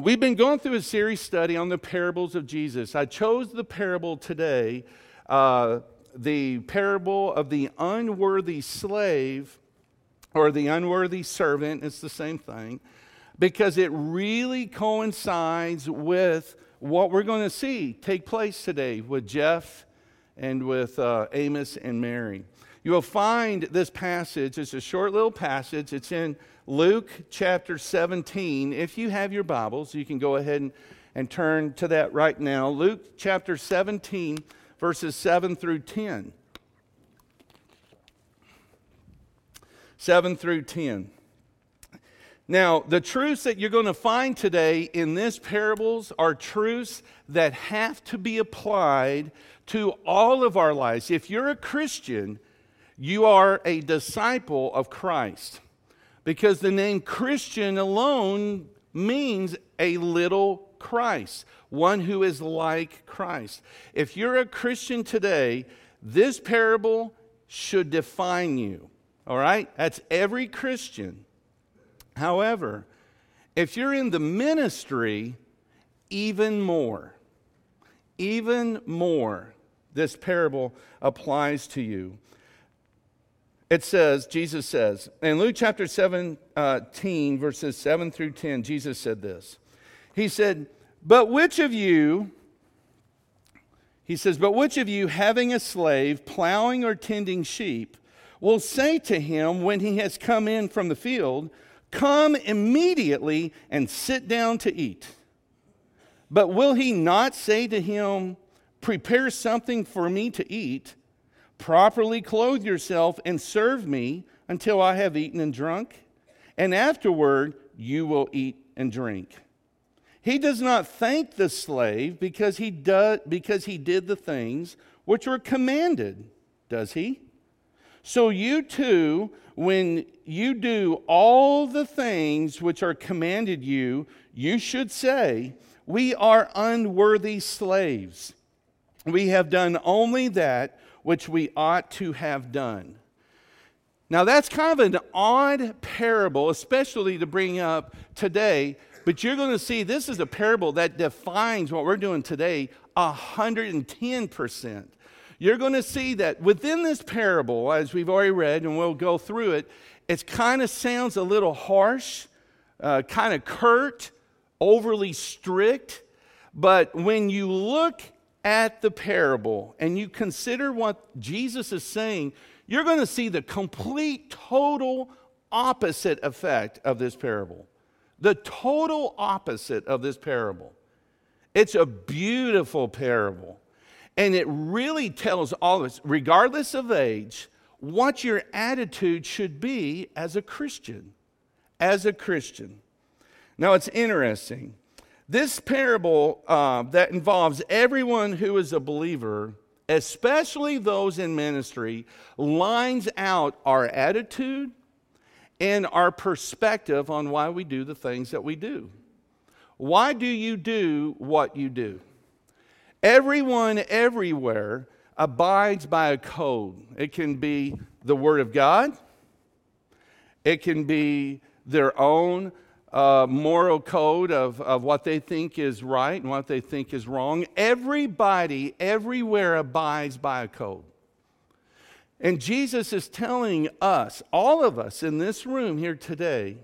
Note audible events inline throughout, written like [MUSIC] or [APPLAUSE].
we've been going through a series study on the parables of Jesus. I chose the parable today, uh, the parable of the unworthy slave or the unworthy servant. It's the same thing because it really coincides with what we're going to see take place today with Jeff and with uh, Amos and Mary. You will find this passage, it's a short little passage. It's in Luke chapter 17. If you have your Bibles, you can go ahead and, and turn to that right now. Luke chapter 17, verses 7 through 10. 7 through 10. Now, the truths that you're going to find today in this parables are truths that have to be applied to all of our lives. If you're a Christian, you are a disciple of Christ because the name Christian alone means a little Christ, one who is like Christ. If you're a Christian today, this parable should define you. All right? That's every Christian. However, if you're in the ministry, even more, even more, this parable applies to you. It says, Jesus says, in Luke chapter 17, verses 7 through 10, Jesus said this. He said, But which of you, he says, But which of you, having a slave, plowing or tending sheep, will say to him when he has come in from the field, Come immediately and sit down to eat. But will he not say to him, Prepare something for me to eat, properly clothe yourself, and serve me until I have eaten and drunk? And afterward you will eat and drink. He does not thank the slave because he, do, because he did the things which were commanded, does he? So you too, when you do all the things which are commanded you, you should say, We are unworthy slaves. We have done only that which we ought to have done. Now, that's kind of an odd parable, especially to bring up today, but you're going to see this is a parable that defines what we're doing today 110% you're going to see that within this parable, as we've already read, and we'll go through it, it kind of sounds a little harsh, uh, kind of curt, overly strict. But when you look at the parable and you consider what Jesus is saying, you're going to see the complete, total opposite effect of this parable. The total opposite of this parable. It's a beautiful parable. And it really tells all of us, regardless of age, what your attitude should be as a Christian. As a Christian. Now, it's interesting. This parable uh, that involves everyone who is a believer, especially those in ministry, lines out our attitude and our perspective on why we do the things that we do. Why do you do what you do? Everyone, everywhere, abides by a code. It can be the Word of God, it can be their own uh, moral code of, of what they think is right and what they think is wrong. Everybody, everywhere, abides by a code. And Jesus is telling us, all of us in this room here today,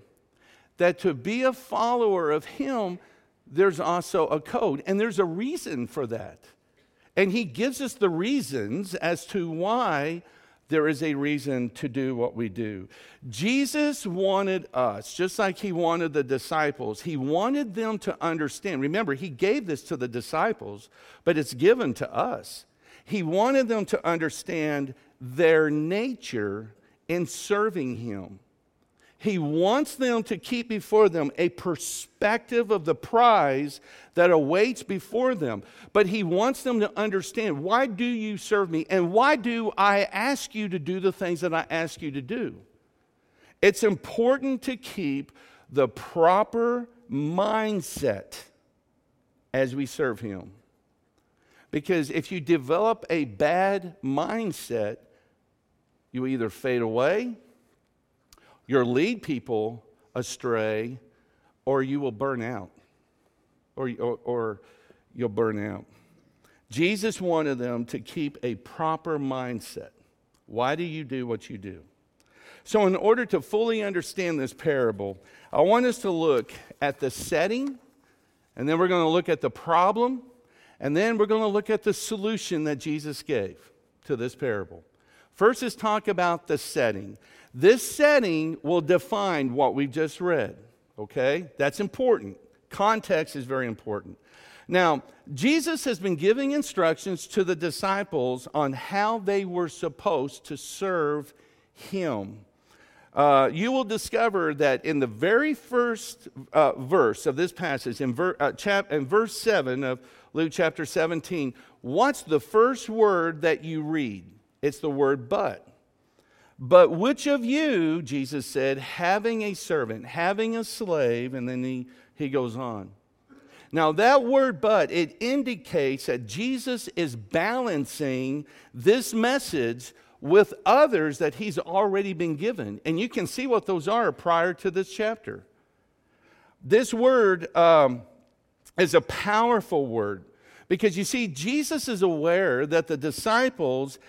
that to be a follower of Him, there's also a code, and there's a reason for that. And he gives us the reasons as to why there is a reason to do what we do. Jesus wanted us, just like he wanted the disciples, he wanted them to understand. Remember, he gave this to the disciples, but it's given to us. He wanted them to understand their nature in serving him. He wants them to keep before them a perspective of the prize that awaits before them. But He wants them to understand why do you serve me and why do I ask you to do the things that I ask you to do? It's important to keep the proper mindset as we serve Him. Because if you develop a bad mindset, you either fade away You'll lead people astray or you will burn out. or, or, or you'll burn out. Jesus wanted them to keep a proper mindset. Why do you do what you do? So, in order to fully understand this parable, I want us to look at the setting, and then we're going to look at the problem, and then we're going to look at the solution that Jesus gave to this parable. First is talk about the setting. This setting will define what we've just read, okay? That's important. Context is very important. Now, Jesus has been giving instructions to the disciples on how they were supposed to serve him. Uh, you will discover that in the very first uh, verse of this passage, in, ver- uh, chap- in verse 7 of Luke chapter 17, what's the first word that you read? It's the word but. But which of you, Jesus said, having a servant, having a slave, and then he, he goes on. Now, that word but, it indicates that Jesus is balancing this message with others that he's already been given. And you can see what those are prior to this chapter. This word um, is a powerful word because you see, Jesus is aware that the disciples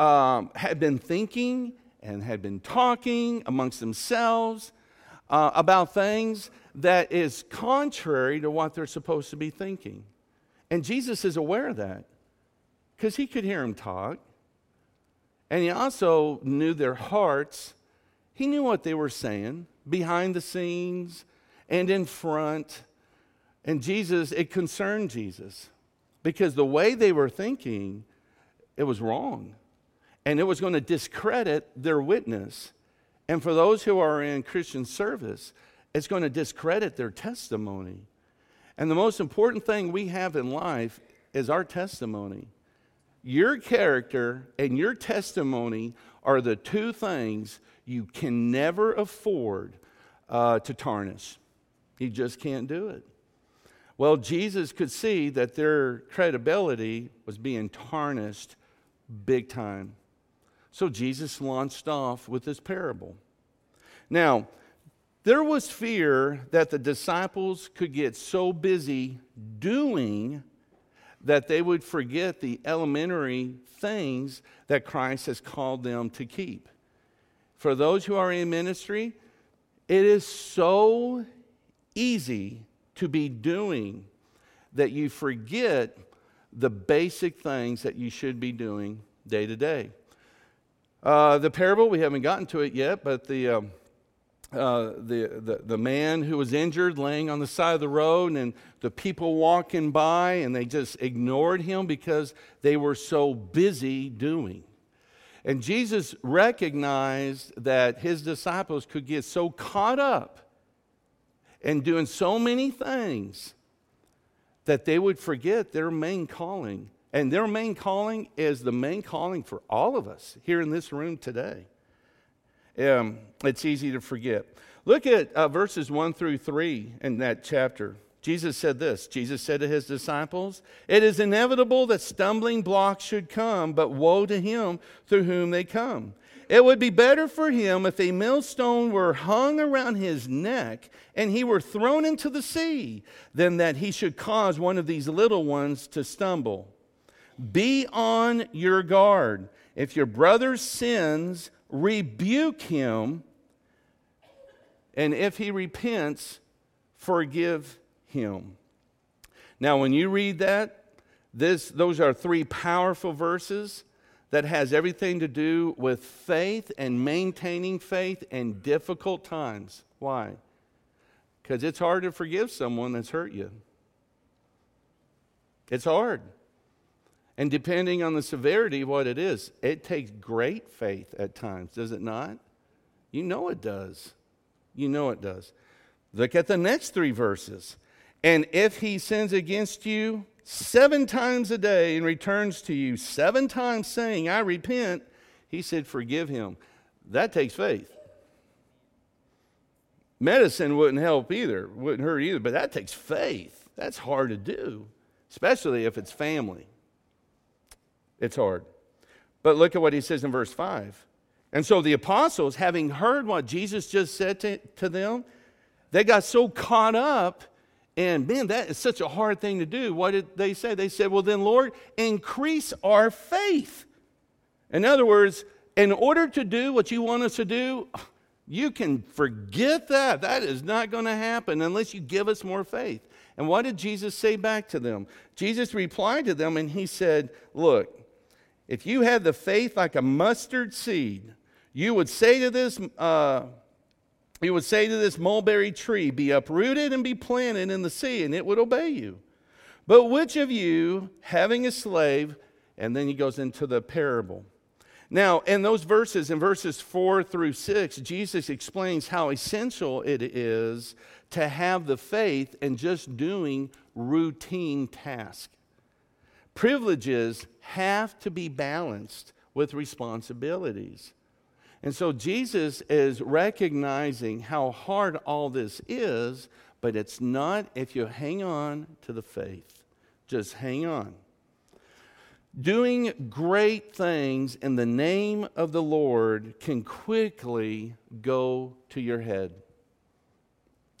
um, had been thinking and had been talking amongst themselves uh, about things that is contrary to what they're supposed to be thinking. And Jesus is aware of that because he could hear them talk. And he also knew their hearts. He knew what they were saying behind the scenes and in front. And Jesus, it concerned Jesus because the way they were thinking, it was wrong. And it was going to discredit their witness. And for those who are in Christian service, it's going to discredit their testimony. And the most important thing we have in life is our testimony. Your character and your testimony are the two things you can never afford uh, to tarnish. You just can't do it. Well, Jesus could see that their credibility was being tarnished big time. So Jesus launched off with this parable. Now, there was fear that the disciples could get so busy doing that they would forget the elementary things that Christ has called them to keep. For those who are in ministry, it is so easy to be doing that you forget the basic things that you should be doing day to day. Uh, the parable, we haven't gotten to it yet, but the. Um, uh, the, the, the man who was injured laying on the side of the road, and the people walking by, and they just ignored him because they were so busy doing. And Jesus recognized that his disciples could get so caught up in doing so many things that they would forget their main calling. And their main calling is the main calling for all of us here in this room today um, it's easy to forget. Look at uh, verses 1 through 3 in that chapter. Jesus said this Jesus said to his disciples, It is inevitable that stumbling blocks should come, but woe to him through whom they come. It would be better for him if a millstone were hung around his neck and he were thrown into the sea than that he should cause one of these little ones to stumble. Be on your guard. If your brother sins, rebuke him, and if he repents, forgive him. Now, when you read that, this, those are three powerful verses that has everything to do with faith and maintaining faith in difficult times. Why? Because it's hard to forgive someone that's hurt you. It's hard. And depending on the severity of what it is, it takes great faith at times, does it not? You know it does. You know it does. Look at the next three verses. And if he sins against you seven times a day and returns to you seven times saying, I repent, he said, forgive him. That takes faith. Medicine wouldn't help either, wouldn't hurt either, but that takes faith. That's hard to do, especially if it's family. It's hard. But look at what he says in verse 5. And so the apostles, having heard what Jesus just said to, to them, they got so caught up And man, that is such a hard thing to do. What did they say? They said, Well, then, Lord, increase our faith. In other words, in order to do what you want us to do, you can forget that. That is not going to happen unless you give us more faith. And what did Jesus say back to them? Jesus replied to them and he said, Look, if you had the faith like a mustard seed, you would say to this, uh, you would say to this mulberry tree, Be uprooted and be planted in the sea, and it would obey you. But which of you, having a slave, and then he goes into the parable. Now, in those verses, in verses four through six, Jesus explains how essential it is to have the faith in just doing routine tasks. Privileges have to be balanced with responsibilities. And so Jesus is recognizing how hard all this is, but it's not if you hang on to the faith. Just hang on. Doing great things in the name of the Lord can quickly go to your head.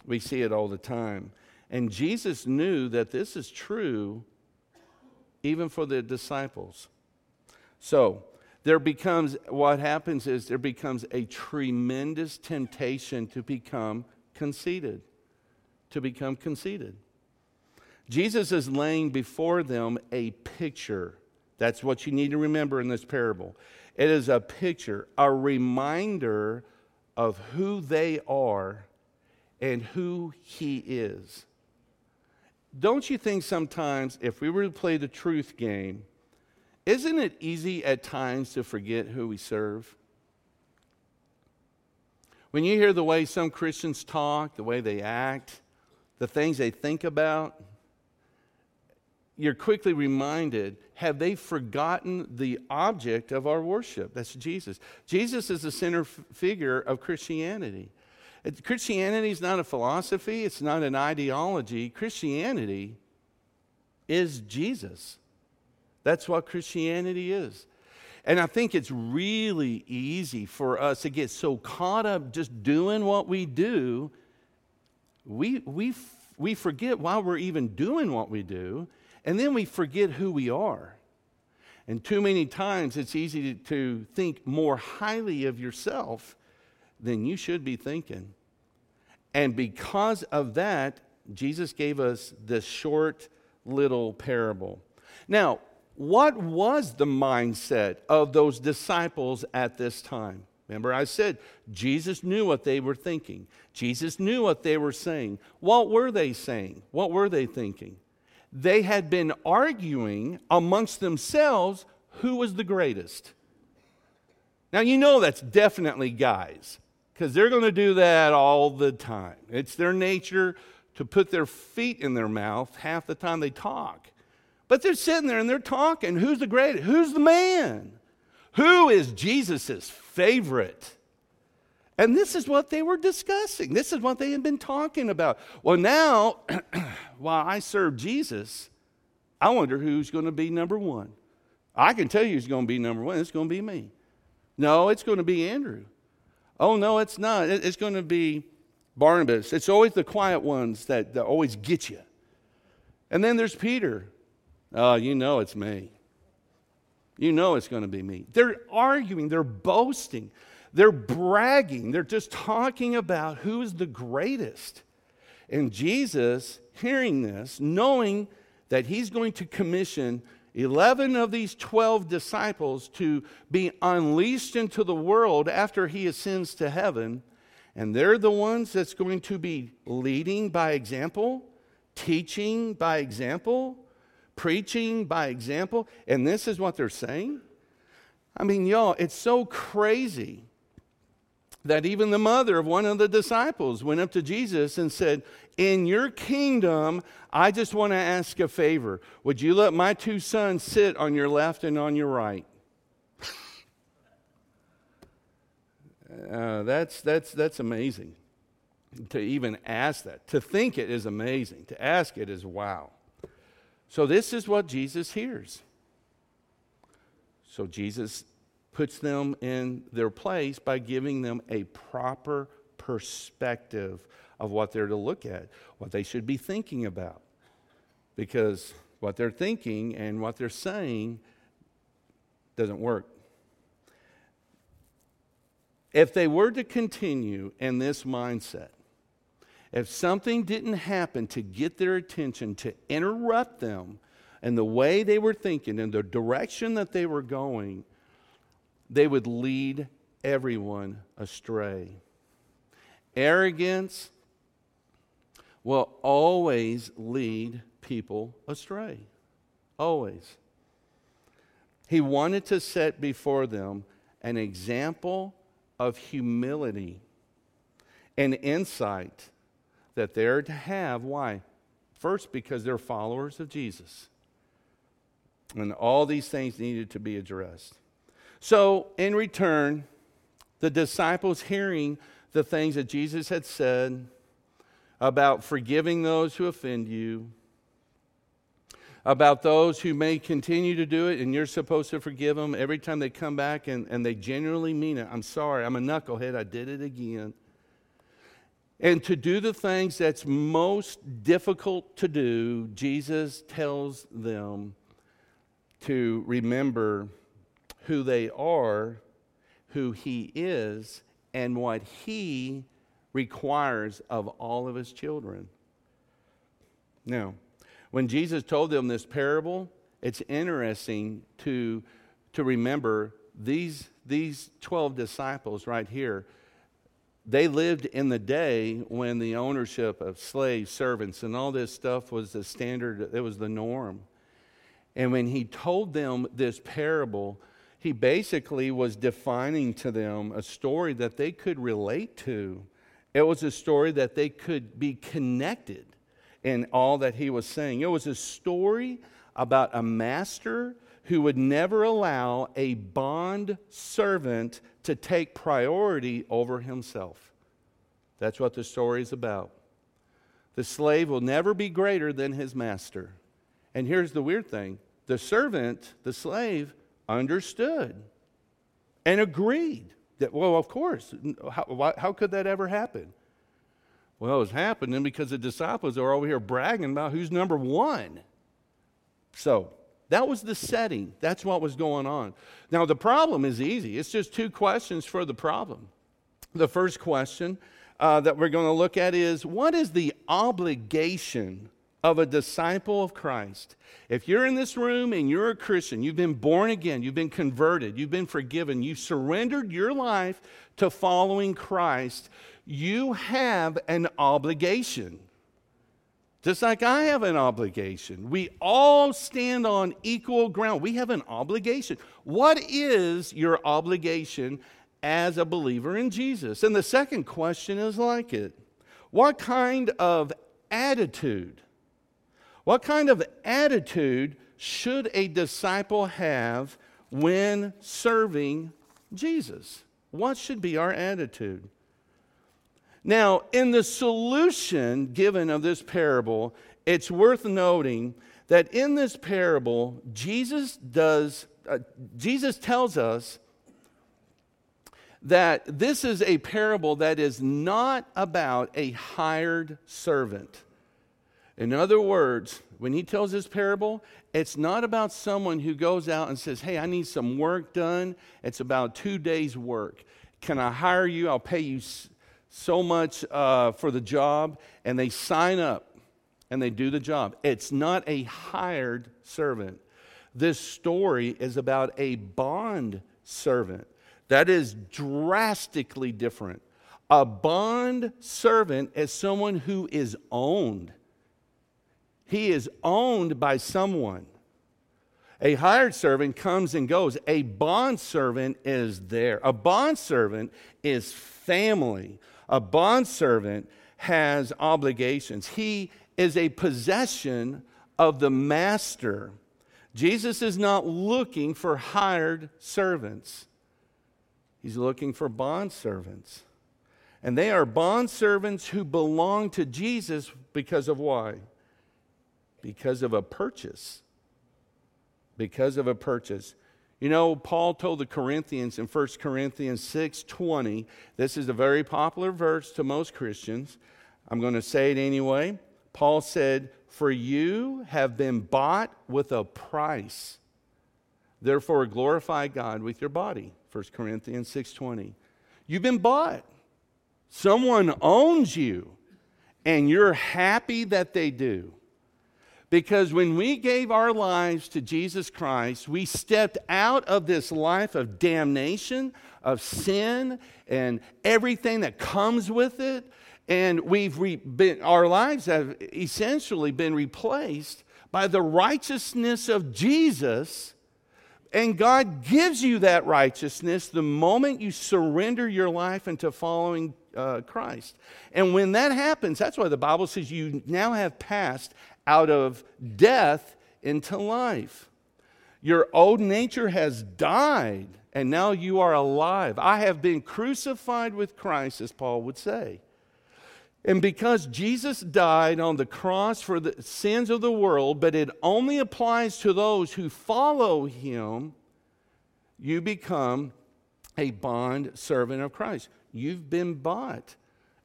We see it all the time. And Jesus knew that this is true even for the disciples. So, there becomes what happens is there becomes a tremendous temptation to become conceited. To become conceited. Jesus is laying before them a picture that's what you need to remember in this parable. It is a picture, a reminder of who they are and who He is. Don't you think sometimes, if we were to play the truth game, isn't it easy at times to forget who we serve? When you hear the way some Christians talk, the way they act, the things they think about, you're quickly reminded have they forgotten the object of our worship? That's Jesus. Jesus is the center f- figure of Christianity. Christianity is not a philosophy, it's not an ideology. Christianity is Jesus. That's what Christianity is. And I think it's really easy for us to get so caught up just doing what we do, we, we, we forget why we're even doing what we do and then we forget who we are. And too many times it's easy to, to think more highly of yourself than you should be thinking. And because of that, Jesus gave us this short little parable. Now, what was the mindset of those disciples at this time? Remember, I said Jesus knew what they were thinking. Jesus knew what they were saying. What were they saying? What were they thinking? they had been arguing amongst themselves who was the greatest. Now, you know that's definitely guys, because they're going to do that all the time. It's their nature to put their feet in their mouth half the time they talk. But they're sitting there and they're talking. Who's the greatest? Who's the man? Who is Jesus' favorite? And this is what they were discussing. This is what they had been talking about. Well, now, [CLEARS THROAT] while I serve Jesus, I wonder who's going to be number one. I can tell you who's going to be number one. It's going to be me. No, it's going to be Andrew. Oh, no, it's not. It's going to be Barnabas. It's always the quiet ones that, that always get you. And then there's Peter. Oh, you know it's me. You know it's going to be me. They're arguing, they're boasting. They're bragging, they're just talking about who is the greatest. And Jesus, hearing this, knowing that he's going to commission 11 of these 12 disciples to be unleashed into the world after he ascends to heaven, and they're the ones that's going to be leading by example, teaching by example, preaching by example, and this is what they're saying. I mean, y'all, it's so crazy that even the mother of one of the disciples went up to Jesus and said, In your kingdom, I just want to ask a favor. Would you let my two sons sit on your left and on your right? [LAUGHS] uh, that's, that's, that's amazing to even ask that. To think it is amazing. To ask it is wow. So, this is what Jesus hears. So, Jesus puts them in their place by giving them a proper perspective of what they're to look at, what they should be thinking about. Because what they're thinking and what they're saying doesn't work. If they were to continue in this mindset, if something didn't happen to get their attention, to interrupt them and the way they were thinking and the direction that they were going, they would lead everyone astray. Arrogance will always lead people astray. Always. He wanted to set before them an example of humility and insight that they're to have. Why? First, because they're followers of Jesus. And all these things needed to be addressed. So, in return, the disciples hearing the things that Jesus had said about forgiving those who offend you, about those who may continue to do it and you're supposed to forgive them every time they come back and, and they genuinely mean it. I'm sorry, I'm a knucklehead, I did it again. And to do the things that's most difficult to do, Jesus tells them to remember who they are, who He is, and what He requires of all of His children. Now, when Jesus told them this parable, it's interesting to, to remember these, these 12 disciples right here. They lived in the day when the ownership of slaves, servants, and all this stuff was the standard, it was the norm. And when he told them this parable, he basically was defining to them a story that they could relate to. It was a story that they could be connected in all that he was saying. It was a story about a master who would never allow a bond servant to take priority over himself. That's what the story is about. The slave will never be greater than his master. And here's the weird thing the servant, the slave, understood and agreed that, well, of course, how, how could that ever happen? Well, it was happening because the disciples are over here bragging about who's number one. So that was the setting. That's what was going on. Now, the problem is easy. It's just two questions for the problem. The first question uh, that we're going to look at is what is the obligation of a disciple of Christ. If you're in this room and you're a Christian, you've been born again, you've been converted, you've been forgiven, you've surrendered your life to following Christ, you have an obligation. Just like I have an obligation. We all stand on equal ground. We have an obligation. What is your obligation as a believer in Jesus? And the second question is like it What kind of attitude? What kind of attitude should a disciple have when serving Jesus? What should be our attitude? Now, in the solution given of this parable, it's worth noting that in this parable, Jesus does uh, Jesus tells us that this is a parable that is not about a hired servant. In other words, when he tells this parable, it's not about someone who goes out and says, Hey, I need some work done. It's about two days' work. Can I hire you? I'll pay you so much uh, for the job, and they sign up and they do the job. It's not a hired servant. This story is about a bond servant. That is drastically different. A bond servant is someone who is owned. He is owned by someone. A hired servant comes and goes. A bond servant is there. A bond servant is family. A bondservant has obligations. He is a possession of the master. Jesus is not looking for hired servants. He's looking for bond servants. And they are bond servants who belong to Jesus because of why? Because of a purchase. Because of a purchase. You know, Paul told the Corinthians in 1 Corinthians 6:20, this is a very popular verse to most Christians. I'm going to say it anyway. Paul said, "For you have been bought with a price. Therefore glorify God with your body." 1 Corinthians 6:20. You've been bought. Someone owns you, and you're happy that they do. Because when we gave our lives to Jesus Christ, we stepped out of this life of damnation, of sin, and everything that comes with it. And we've re- been, our lives have essentially been replaced by the righteousness of Jesus. And God gives you that righteousness the moment you surrender your life into following uh, Christ. And when that happens, that's why the Bible says you now have passed out of death into life. Your old nature has died, and now you are alive. I have been crucified with Christ, as Paul would say. And because Jesus died on the cross for the sins of the world, but it only applies to those who follow him, you become a bond servant of Christ. You've been bought,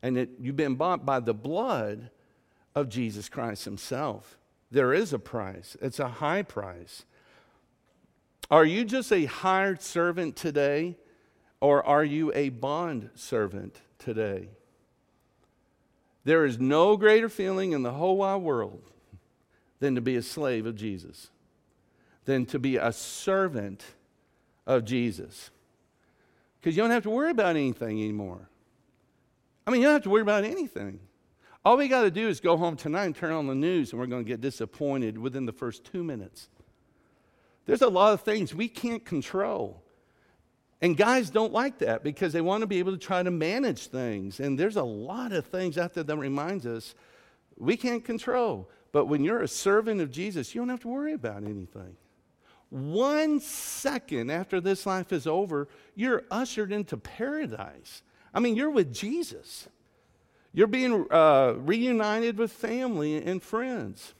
and it, you've been bought by the blood of Jesus Christ Himself. There is a price, it's a high price. Are you just a hired servant today, or are you a bond servant today? There is no greater feeling in the whole wide world than to be a slave of Jesus, than to be a servant of Jesus. Because you don't have to worry about anything anymore. I mean, you don't have to worry about anything. All we got to do is go home tonight and turn on the news, and we're going to get disappointed within the first two minutes. There's a lot of things we can't control. And guys don't like that because they want to be able to try to manage things. And there's a lot of things out there that reminds us we can't control. But when you're a servant of Jesus, you don't have to worry about anything. One second after this life is over, you're ushered into paradise. I mean, you're with Jesus. You're being uh, reunited with family and friends.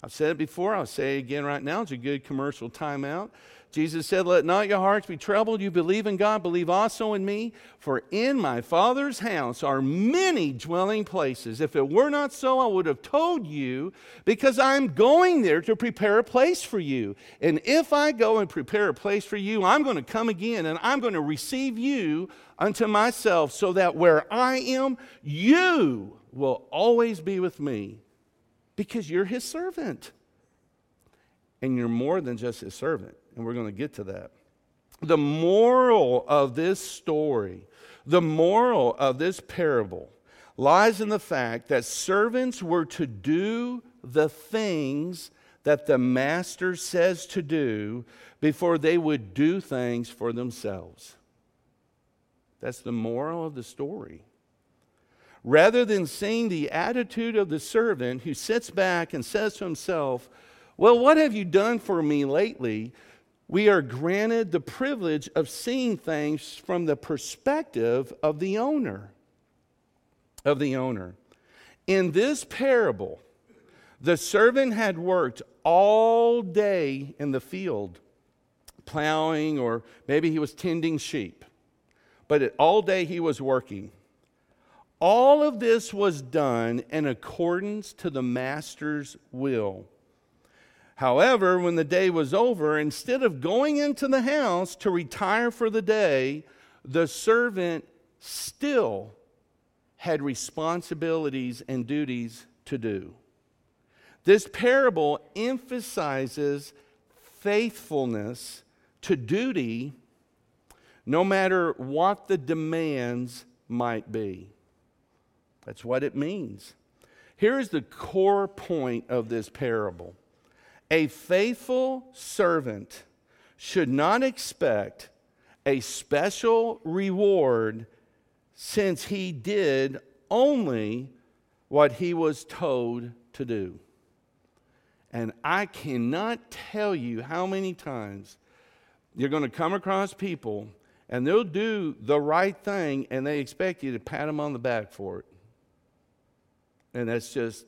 I've said it before, I'll say it again right now. It's a good commercial timeout. Jesus said, Let not your hearts be troubled. You believe in God, believe also in me. For in my Father's house are many dwelling places. If it were not so, I would have told you, because I'm going there to prepare a place for you. And if I go and prepare a place for you, I'm going to come again and I'm going to receive you unto myself, so that where I am, you will always be with me, because you're his servant. And you're more than just his servant and we're going to get to that. The moral of this story, the moral of this parable, lies in the fact that servants were to do the things that the master says to do before they would do things for themselves. That's the moral of the story. Rather than seeing the attitude of the servant who sits back and says to himself, Well, what have you done for me lately? We are granted the privilege of seeing things from the perspective of the owner. Of the owner. In this parable, the servant had worked all day in the field, plowing, or maybe he was tending sheep, but all day he was working. All of this was done in accordance to the master's will. However, when the day was over, instead of going into the house to retire for the day, the servant still had responsibilities and duties to do. This parable emphasizes faithfulness to duty no matter what the demands might be. That's what it means. Here is the core point of this parable a faithful servant should not expect a special reward since he did only what he was told to do. And I cannot tell you how many times you're going to come across people and they'll do the right thing and they expect you to pat them on the back for it. And that's just,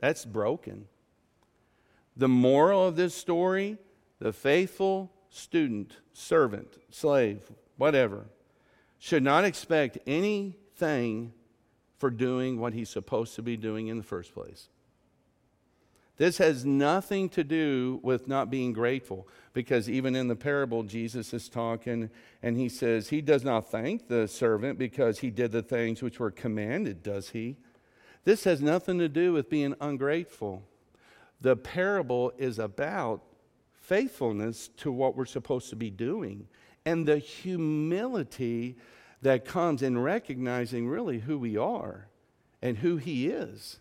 that's broken. The moral of this story the faithful student, servant, slave, whatever, should not expect anything for doing what he's supposed to be doing in the first place. This has nothing to do with not being grateful, because even in the parable, Jesus is talking and he says, He does not thank the servant because he did the things which were commanded, does he? This has nothing to do with being ungrateful. The parable is about faithfulness to what we're supposed to be doing and the humility that comes in recognizing really who we are and who He is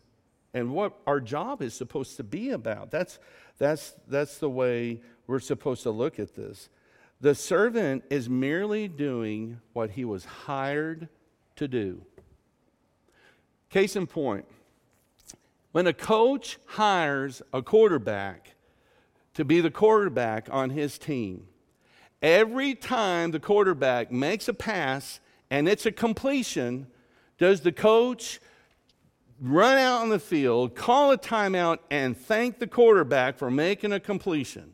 and what our job is supposed to be about. That's, that's, that's the way we're supposed to look at this. The servant is merely doing what he was hired to do. Case in point, when a coach hires a quarterback to be the quarterback on his team, every time the quarterback makes a pass and it's a completion, does the coach run out on the field, call a timeout, and thank the quarterback for making a completion?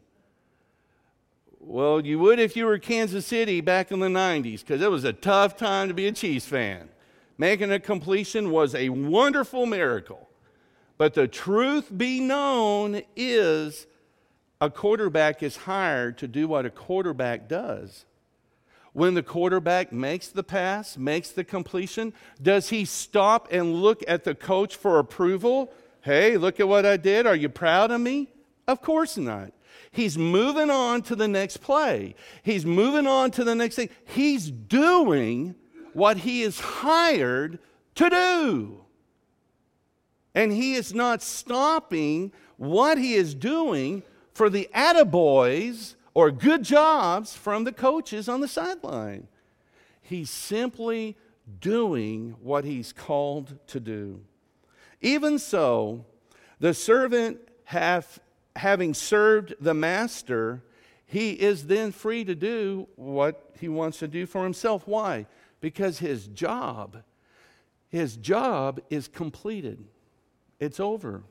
Well, you would if you were Kansas City back in the 90s, because it was a tough time to be a Chiefs fan. Making a completion was a wonderful miracle. But the truth be known is a quarterback is hired to do what a quarterback does. When the quarterback makes the pass, makes the completion, does he stop and look at the coach for approval? Hey, look at what I did. Are you proud of me? Of course not. He's moving on to the next play. He's moving on to the next thing. He's doing what he is hired to do. And he is not stopping what he is doing for the attaboys or good jobs from the coaches on the sideline. He's simply doing what he's called to do. Even so, the servant having served the master, he is then free to do what he wants to do for himself. Why? Because his job, his job is completed. It's over.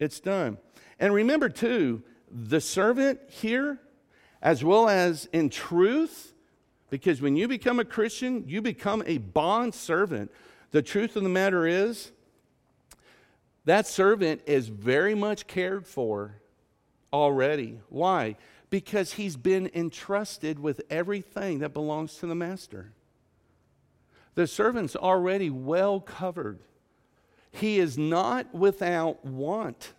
It's done. And remember too, the servant here as well as in truth, because when you become a Christian, you become a bond servant. The truth of the matter is, that servant is very much cared for already. Why? Because he's been entrusted with everything that belongs to the master. The servant's already well covered. He is not without want.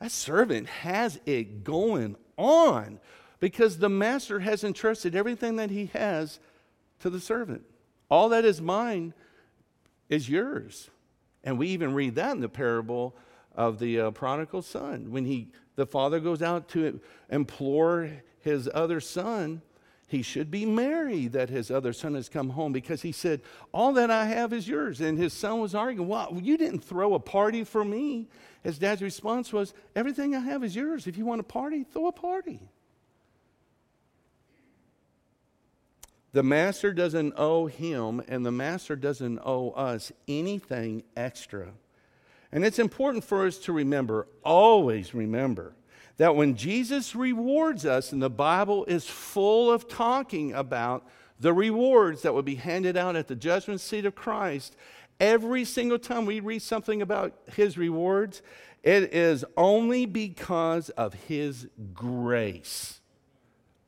That servant has it going on because the master has entrusted everything that he has to the servant. All that is mine is yours. And we even read that in the parable of the uh, prodigal son. When he, the father goes out to implore his other son, he should be merry that his other son has come home because he said, All that I have is yours. And his son was arguing, Well, you didn't throw a party for me. His dad's response was, Everything I have is yours. If you want a party, throw a party. The master doesn't owe him, and the master doesn't owe us anything extra. And it's important for us to remember, always remember, that when Jesus rewards us, and the Bible is full of talking about the rewards that will be handed out at the judgment seat of Christ, every single time we read something about his rewards, it is only because of his grace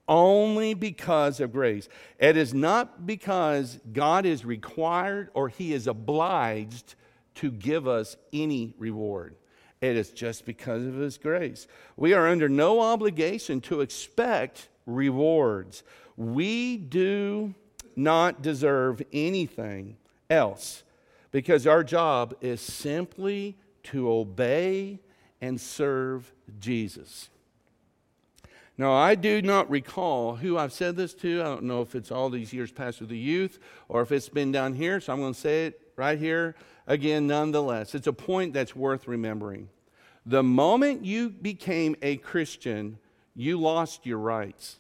only because of grace. It is not because God is required or He is obliged to give us any reward. It is just because of His grace. We are under no obligation to expect rewards. We do not deserve anything else because our job is simply to obey and serve Jesus. Now, I do not recall who I've said this to. I don't know if it's all these years past with the youth or if it's been down here, so I'm going to say it right here again, nonetheless. It's a point that's worth remembering. The moment you became a Christian, you lost your rights.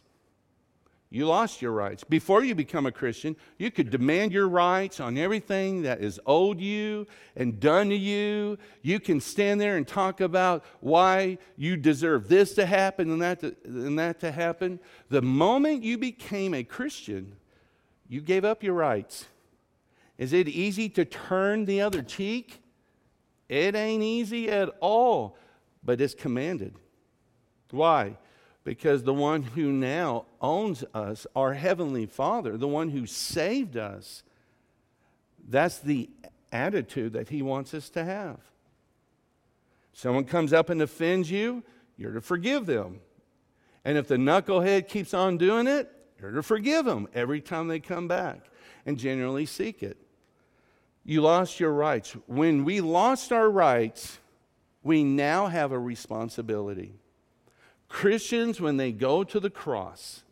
you lost your rights. Before you become a Christian, you could demand your rights on everything that is owed you and done to you. You can stand there and talk about why you deserve this to happen and that to, and that to happen. The moment you became a Christian, you gave up your rights. Is it easy to turn the other cheek? It ain't easy at all, but it's commanded. Why? because the one who now owns us, our Heavenly Father, the one who saved us, that's the attitude that He wants us to have. Someone comes up and offends you, you're to forgive them. And if the knucklehead keeps on doing it, you're to forgive them every time they come back and genuinely seek it. You lost your rights. When we lost our rights, we now have a responsibility. Christians, when they go to the cross,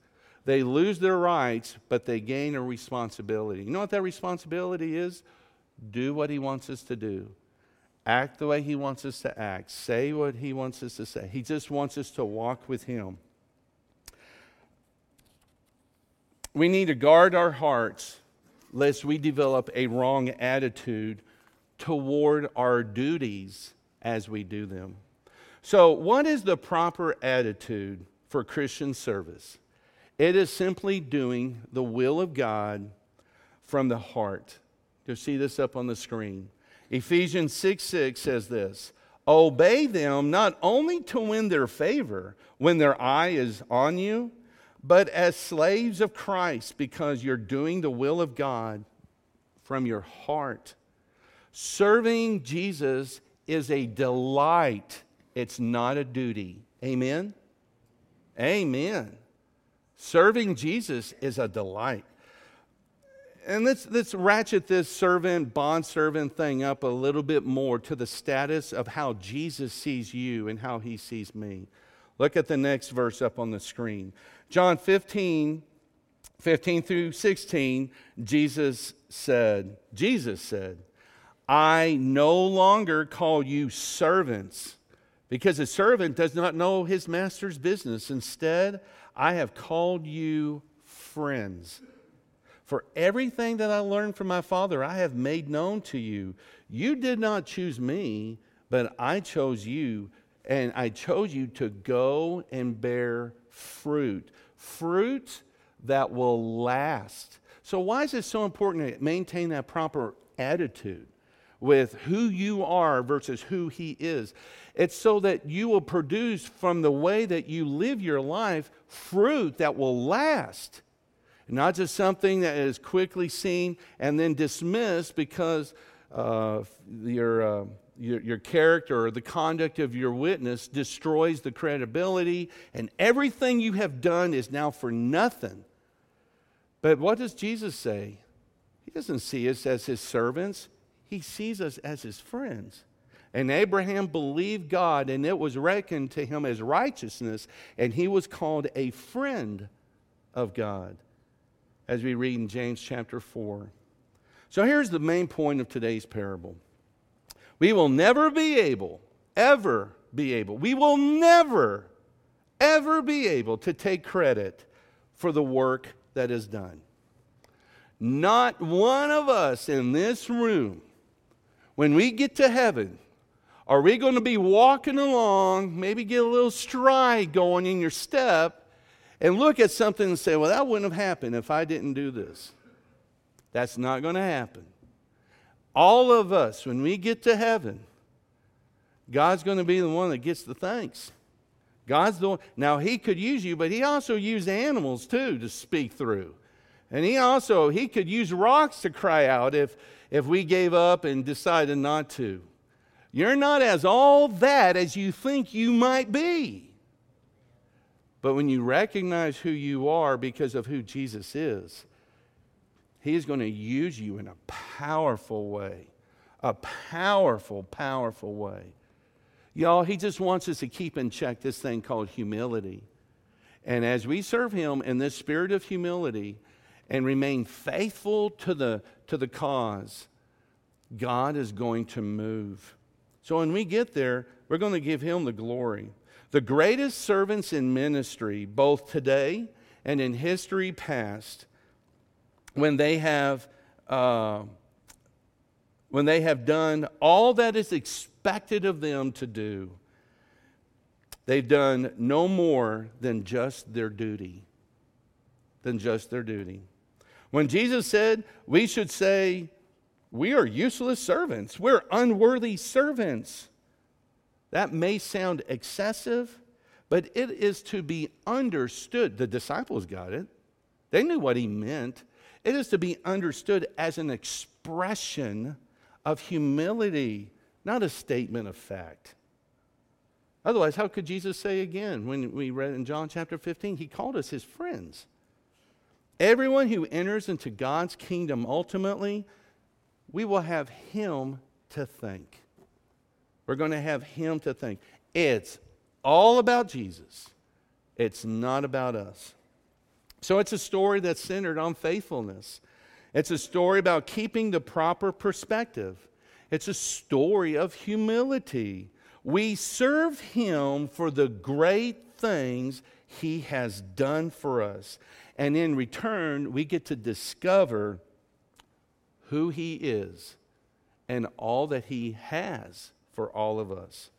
they lose their rights, but they gain a responsibility. You know what that responsibility is? Do what He wants us to do, act the way He wants us to act, say what He wants us to say. He just wants us to walk with Him. We need to guard our hearts lest we develop a wrong attitude toward our duties as we do them. So, what is the proper attitude for Christian service? It is simply doing the will of God from the heart. You'll see this up on the screen. Ephesians 6 6 says this Obey them not only to win their favor when their eye is on you, but as slaves of Christ because you're doing the will of God from your heart. Serving Jesus is a delight it's not a duty. Amen? Amen. Serving Jesus is a delight. And let's, let's ratchet this servant, bond servant thing up a little bit more to the status of how Jesus sees you and how he sees me. Look at the next verse up on the screen. John 15, 15 through 16, Jesus said, Jesus said, I no longer call you servants because a servant does not know his master's business. Instead, I have called you friends. For everything that I learned from my Father, I have made known to you. You did not choose me, but I chose you, and I chose you to go and bear fruit. Fruit that will last. So, why is it so important to maintain that proper attitude with who you are versus who He is? It's so that you will produce from the way that you live your life fruit that will last. Not just something that is quickly seen and then dismissed because uh, your, uh, your, your character or the conduct of your witness destroys the credibility, and everything you have done is now for nothing. But what does Jesus say? He doesn't see us as his servants, he sees us as his friends. And Abraham believed God, and it was reckoned to him as righteousness, and he was called a friend of God, as we read in James chapter 4. So here's the main point of today's parable we will never be able, ever be able, we will never, ever be able to take credit for the work that is done. Not one of us in this room, when we get to heaven, are we going to be walking along, maybe get a little stride going in your step, and look at something and say, well, that wouldn't have happened if I didn't do this? That's not going to happen. All of us, when we get to heaven, God's going to be the one that gets the thanks. God's the one. Now, He could use you, but He also used animals too to speak through. And He also, He could use rocks to cry out if, if we gave up and decided not to. You're not as all that as you think you might be. But when you recognize who you are because of who Jesus is, He's going to use you in a powerful way. A powerful, powerful way. Y'all, He just wants us to keep in check this thing called humility. And as we serve Him in this spirit of humility and remain faithful to the, to the cause, God is going to move. So when we get there, we're going to give him the glory. The greatest servants in ministry, both today and in history past, when they have, uh, when they have done all that is expected of them to do, they've done no more than just their duty. Than just their duty. When Jesus said we should say, we are useless servants, we're unworthy servants, that may sound excessive, but it is to be understood. The disciples got it, they knew what he meant. It is to be understood as an expression of humility, not a statement of fact. Otherwise, how could Jesus say again when we read in John chapter 15? He called us his friends. Everyone who enters into God's kingdom ultimately, we will have him to thank. We're going to have him to thank. It's all about Jesus, it's not about us. So it's a story that's centered on faithfulness. It's a story about keeping the proper perspective. It's a story of humility. We serve Him for the great things He has done for us. And in return, we get to discover who He is and all that He has for all of us.